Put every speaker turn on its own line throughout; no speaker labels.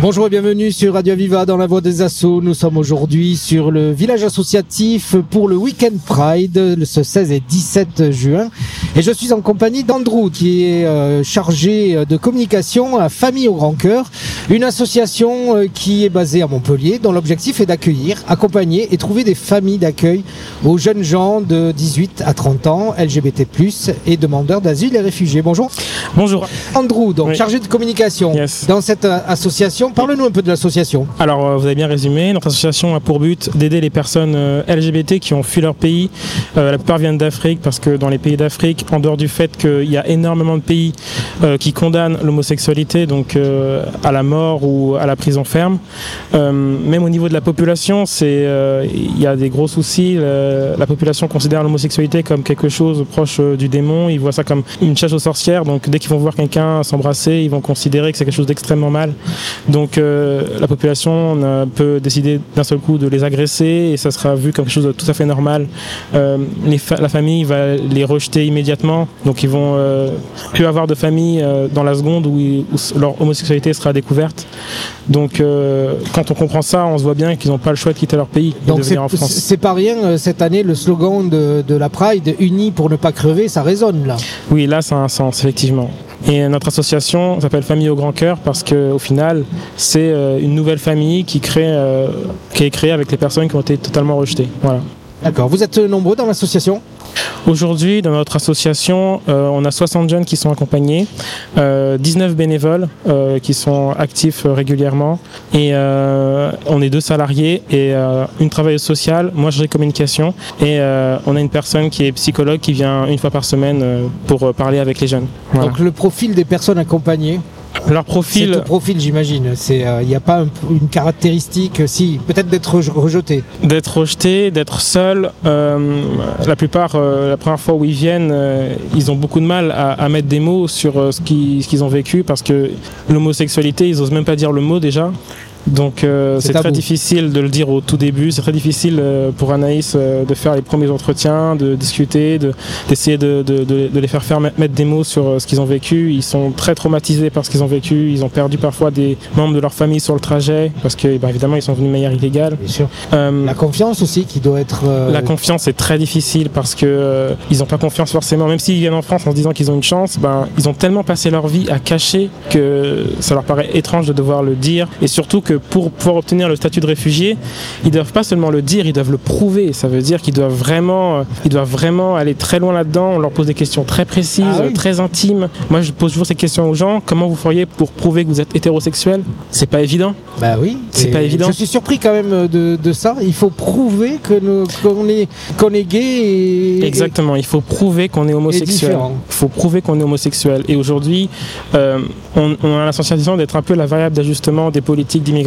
Bonjour et bienvenue sur Radio Viva dans la voie des assauts. Nous sommes aujourd'hui sur le village associatif pour le Weekend Pride, ce 16 et 17 juin. Et je suis en compagnie d'Andrew qui est euh, chargé de communication à Famille au Grand Cœur, une association euh, qui est basée à Montpellier dont l'objectif est d'accueillir, accompagner et trouver des familles d'accueil aux jeunes gens de 18 à 30 ans, LGBT+, et demandeurs d'asile et réfugiés. Bonjour.
Bonjour.
Andrew, donc chargé de communication dans cette euh, Parle-nous un peu de l'association.
Alors, euh, vous avez bien résumé. Notre association a pour but d'aider les personnes euh, LGBT qui ont fui leur pays. Euh, la plupart viennent d'Afrique parce que dans les pays d'Afrique, en dehors du fait qu'il y a énormément de pays qui condamnent l'homosexualité, donc à la mort ou à la prison ferme, même au niveau de la population, il y a des gros soucis. la population considère l'homosexualité comme quelque chose proche du démon. Ils voient ça comme une chasse aux sorcières. Donc, dès qu'ils vont voir quelqu'un s'embrasser, ils vont considérer que c'est quelque chose d'extrêmement mal. Euh, la population peut décider d'un seul coup de les agresser et ça sera vu comme quelque chose de tout à fait normal. Euh, la famille va les rejeter immédiatement, donc ils vont euh, plus avoir de famille dans la seconde où, leur homosexualité sera découverte. Donc quand on comprend ça, on se voit bien qu'ils n'ont pas le choix de quitter leur pays France.
C'est pas rien cette année le slogan de, de la Pride, unis pour ne pas crever, ça résonne là.
Oui, là ça a un sens effectivement. Et notre association s'appelle Famille au Grand Cœur parce qu'au final, c'est euh, une nouvelle famille qui, crée, euh, qui est créée avec les personnes qui ont été totalement rejetées. Voilà.
D'accord. Vous êtes nombreux dans l'association?
Aujourd'hui, dans notre association, euh, on a 60 jeunes qui sont accompagnés, 19 bénévoles qui sont actifs régulièrement, et on est deux salariés et une travailleuse sociale, moi je communication, et on a une personne qui est psychologue qui vient une fois par semaine pour parler avec les jeunes.
Donc le profil des personnes accompagnées
leur profil.
C'est profil, j'imagine. Il n'y a pas une caractéristique, si, peut-être d'être rejeté.
D'être rejeté, d'être seul. Euh, la plupart, euh, la première fois où ils viennent, euh, ils ont beaucoup de mal à, mettre des mots sur ce qu'ils ont vécu parce que l'homosexualité, ils n'osent même pas dire le mot déjà. Donc euh, c'est très difficile de le dire au tout début, c'est très difficile euh, pour Anaïs euh, de faire les premiers entretiens, de discuter, d'essayer de, les faire faire mettre des mots sur ce qu'ils ont vécu. Ils sont très traumatisés par ce qu'ils ont vécu, ils ont perdu parfois des membres de leur famille sur le trajet parce que bah, évidemment ils sont venus de manière illégale.
Bien sûr. la confiance aussi qui doit être...
La confiance est très difficile parce que ils n'ont pas confiance forcément, même s'ils viennent en France en se disant qu'ils ont une chance, ben, ils ont tellement passé leur vie à cacher que ça leur paraît étrange de devoir le dire et surtout que pour pouvoir obtenir le statut de réfugié, ils doivent pas seulement le dire, ils doivent le prouver. Ça veut dire qu'ils doivent vraiment, euh, ils doivent vraiment aller très loin là-dedans. On leur pose des questions très précises, ah très intimes. Moi, je pose toujours ces questions aux gens. Comment vous feriez pour prouver que vous êtes hétérosexuel? C'est pas évident.
Bah oui.
C'est pas évident.
Je suis surpris quand même de, ça. Il faut prouver que qu'on est qu'on est gay. Et,
Exactement. Il faut prouver qu'on est homosexuel. Il faut prouver qu'on est homosexuel. Et aujourd'hui, euh, on, on, a la sensation d'être un peu la variable d'ajustement des politiques d'immigration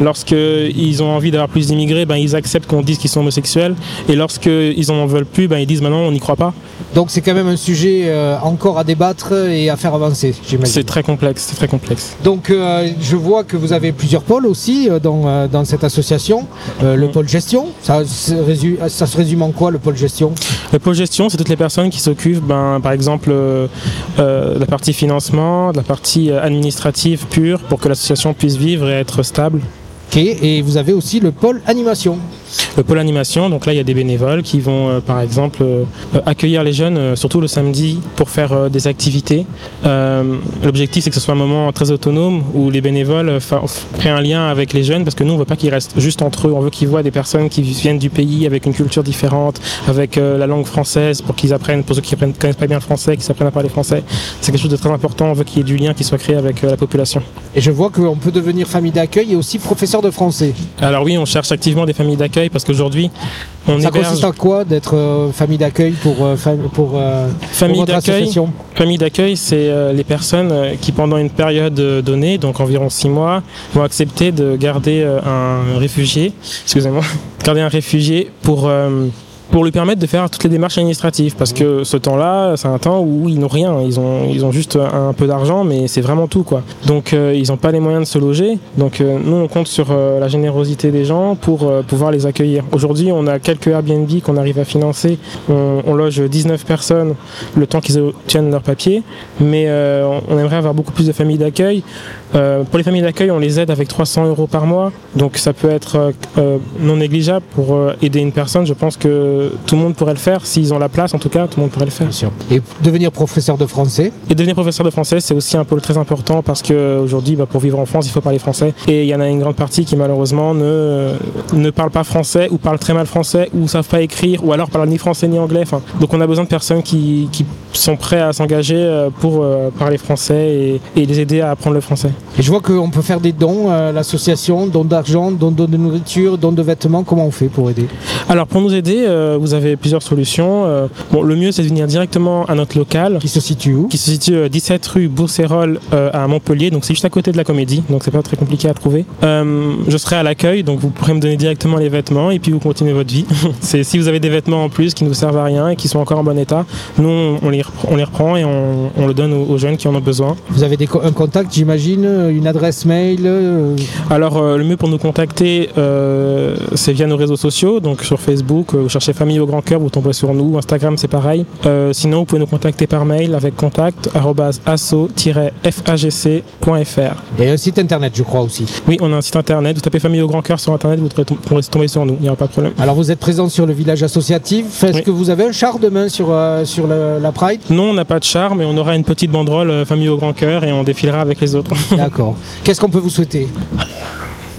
Lorsqu'ils ont envie d'avoir plus d'immigrés, ben, ils acceptent qu'on dise qu'ils sont homosexuels. Et lorsqu'ils n'en veulent plus, ben, ils disent maintenant on n'y croit pas.
Donc c'est quand même un sujet euh, encore à débattre et à faire avancer, j'imagine.
C'est très complexe, c'est très complexe.
Donc euh, je vois que vous avez plusieurs pôles aussi euh, dans, dans, cette association. le mm. pôle gestion, ça, ça, se résume en quoi le pôle gestion?
Le pôle gestion, c'est toutes les personnes qui s'occupent, ben, par exemple, de la partie financement, de la partie administrative pure pour que l'association puisse vivre et stable.
et vous avez aussi le pôle animation.
Le pôle animation, donc là il y a des bénévoles qui vont euh, par exemple euh, accueillir les jeunes, euh, surtout le samedi, pour faire des activités. L'objectif c'est que ce soit un moment très autonome où les bénévoles créent un lien avec les jeunes parce que nous on veut pas qu'ils restent juste entre eux, on veut qu'ils voient des personnes qui viennent du pays avec une culture différente, avec la langue française pour qu'ils apprennent, pour ceux qui ne connaissent pas bien le français, qu'ils apprennent à parler français. C'est quelque chose de très important, on veut qu'il y ait du lien qui soit créé avec la population.
Et je vois qu'on peut devenir famille d'accueil et aussi professeur de français.
Alors oui, on cherche activement des familles d'accueil parce qu'aujourd'hui,
on Ça consiste en quoi d'être euh, famille d'accueil pour, euh, pour, euh,
famille d'accueil Famille d'accueil, c'est les personnes qui, pendant une période donnée, donc environ six mois, vont accepter de garder un réfugié, excusez-moi, garder un réfugié pour pour lui permettre de faire toutes les démarches administratives. Parce que ce temps-là, c'est un temps où ils n'ont rien. Ils ont, ils ont juste un peu d'argent, mais c'est vraiment tout. Quoi. Donc euh, ils n'ont pas les moyens de se loger. Donc euh, nous, on compte sur euh, la générosité des gens pour euh, pouvoir les accueillir. Aujourd'hui, on a quelques Airbnb qu'on arrive à financer. On, on loge 19 personnes le temps qu'ils obtiennent leur papier. Mais euh, on aimerait avoir beaucoup plus de familles d'accueil. Euh, pour les familles d'accueil, on les aide avec 300 euros par mois. Donc ça peut être non négligeable pour aider une personne. Je pense que tout le monde pourrait le faire. S'ils ont la place, en tout cas, tout le monde pourrait le faire.
Bien sûr. Et devenir professeur de français
Et devenir professeur de français, c'est aussi un pôle très important parce qu'aujourd'hui, bah, pour vivre en France, il faut parler français. Et il y en a une grande partie qui, malheureusement, ne, ne parle pas français ou parle très mal français ou ne savent pas écrire ou alors parlent ni français ni anglais. Enfin, donc on a besoin de personnes qui, qui sont prêtes à s'engager euh, pour euh, parler français et, et les aider à apprendre le français.
Et je vois qu'on peut faire des dons à l'association, dons d'argent, dons de nourriture, dons de vêtements. Comment on fait pour aider?
Alors pour nous aider, euh, vous avez plusieurs solutions. Euh, bon, le mieux c'est de venir directement à notre local
Qui se situe où?
Qui se situe euh, 17 rue Bourserolles euh, à Montpellier, donc c'est juste à côté de la comédie, donc c'est pas très compliqué à trouver. Euh, je serai à l'accueil, donc vous pourrez me donner directement les vêtements et puis vous continuez votre vie. c'est si vous avez des vêtements en plus qui ne vous servent à rien et qui sont encore en bon état, nous on, les, repr- on les reprend et on, on le donne aux, aux jeunes qui en ont besoin.
Vous avez des co- un contact, j'imagine, une adresse mail euh,
Alors euh, le mieux pour nous contacter, euh, c'est via nos réseaux sociaux, donc sur Facebook, euh, vous cherchez Famille au Grand Cœur, vous tomberez sur nous, Instagram c'est pareil. Euh, sinon vous pouvez nous contacter par mail avec contact asso-fagc.fr.
et un site internet, je crois aussi.
Oui, on a un site internet, vous tapez Famille au Grand Cœur sur internet, vous pourrez tom- pourrez tomber sur nous, il n'y aura pas de problème.
Alors vous êtes présent sur le village associatif. Est-ce
Oui.
que vous avez un char demain sur, euh, sur la, la Pride?
Non, on n'a pas de char, mais on aura une petite banderole euh, Famille au Grand Cœur et on défilera avec les autres.
D'accord. Qu'est-ce qu'on peut vous souhaiter?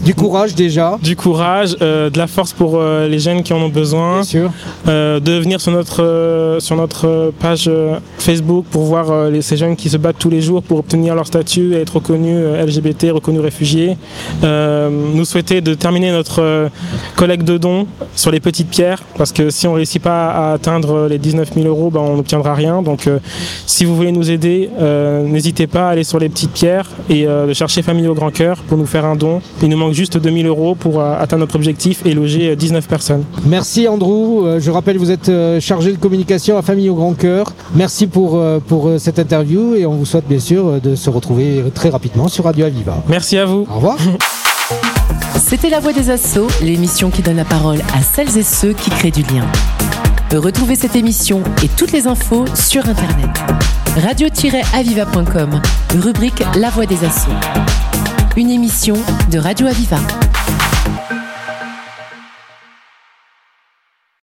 Du courage déjà,
du courage, euh, de la force pour euh, les jeunes qui en ont besoin.
bien sûr.
euh, de venir sur notre, sur notre page Facebook pour voir les- ces jeunes qui se battent tous les jours pour obtenir leur statut et être reconnus LGBT, reconnus réfugiés. Nous souhaiter de terminer notre collecte de dons sur les petites pierres parce que si on ne réussit pas à atteindre les 19 000 euros, ben, on n'obtiendra rien. Donc si vous voulez nous aider, n'hésitez pas à aller sur les petites pierres et de chercher Famille au Grand Cœur pour nous faire un don. Il nous manque juste 2000 euros pour euh, atteindre notre objectif et loger euh, 19 personnes.
Merci Andrew. Euh, je rappelle, vous êtes euh, chargé de communication à Famille au Grand Cœur. Merci pour, euh, pour euh, cette interview et on vous souhaite bien sûr euh, de se retrouver très rapidement sur Radio Aviva.
Merci à vous.
Au revoir.
C'était La Voix des Assauts, l'émission qui donne la parole à celles et ceux qui créent du lien. Retrouvez cette émission et toutes les infos sur Internet. radio-aviva.com, rubrique La Voix des Assauts. Une émission de Radio Aviva.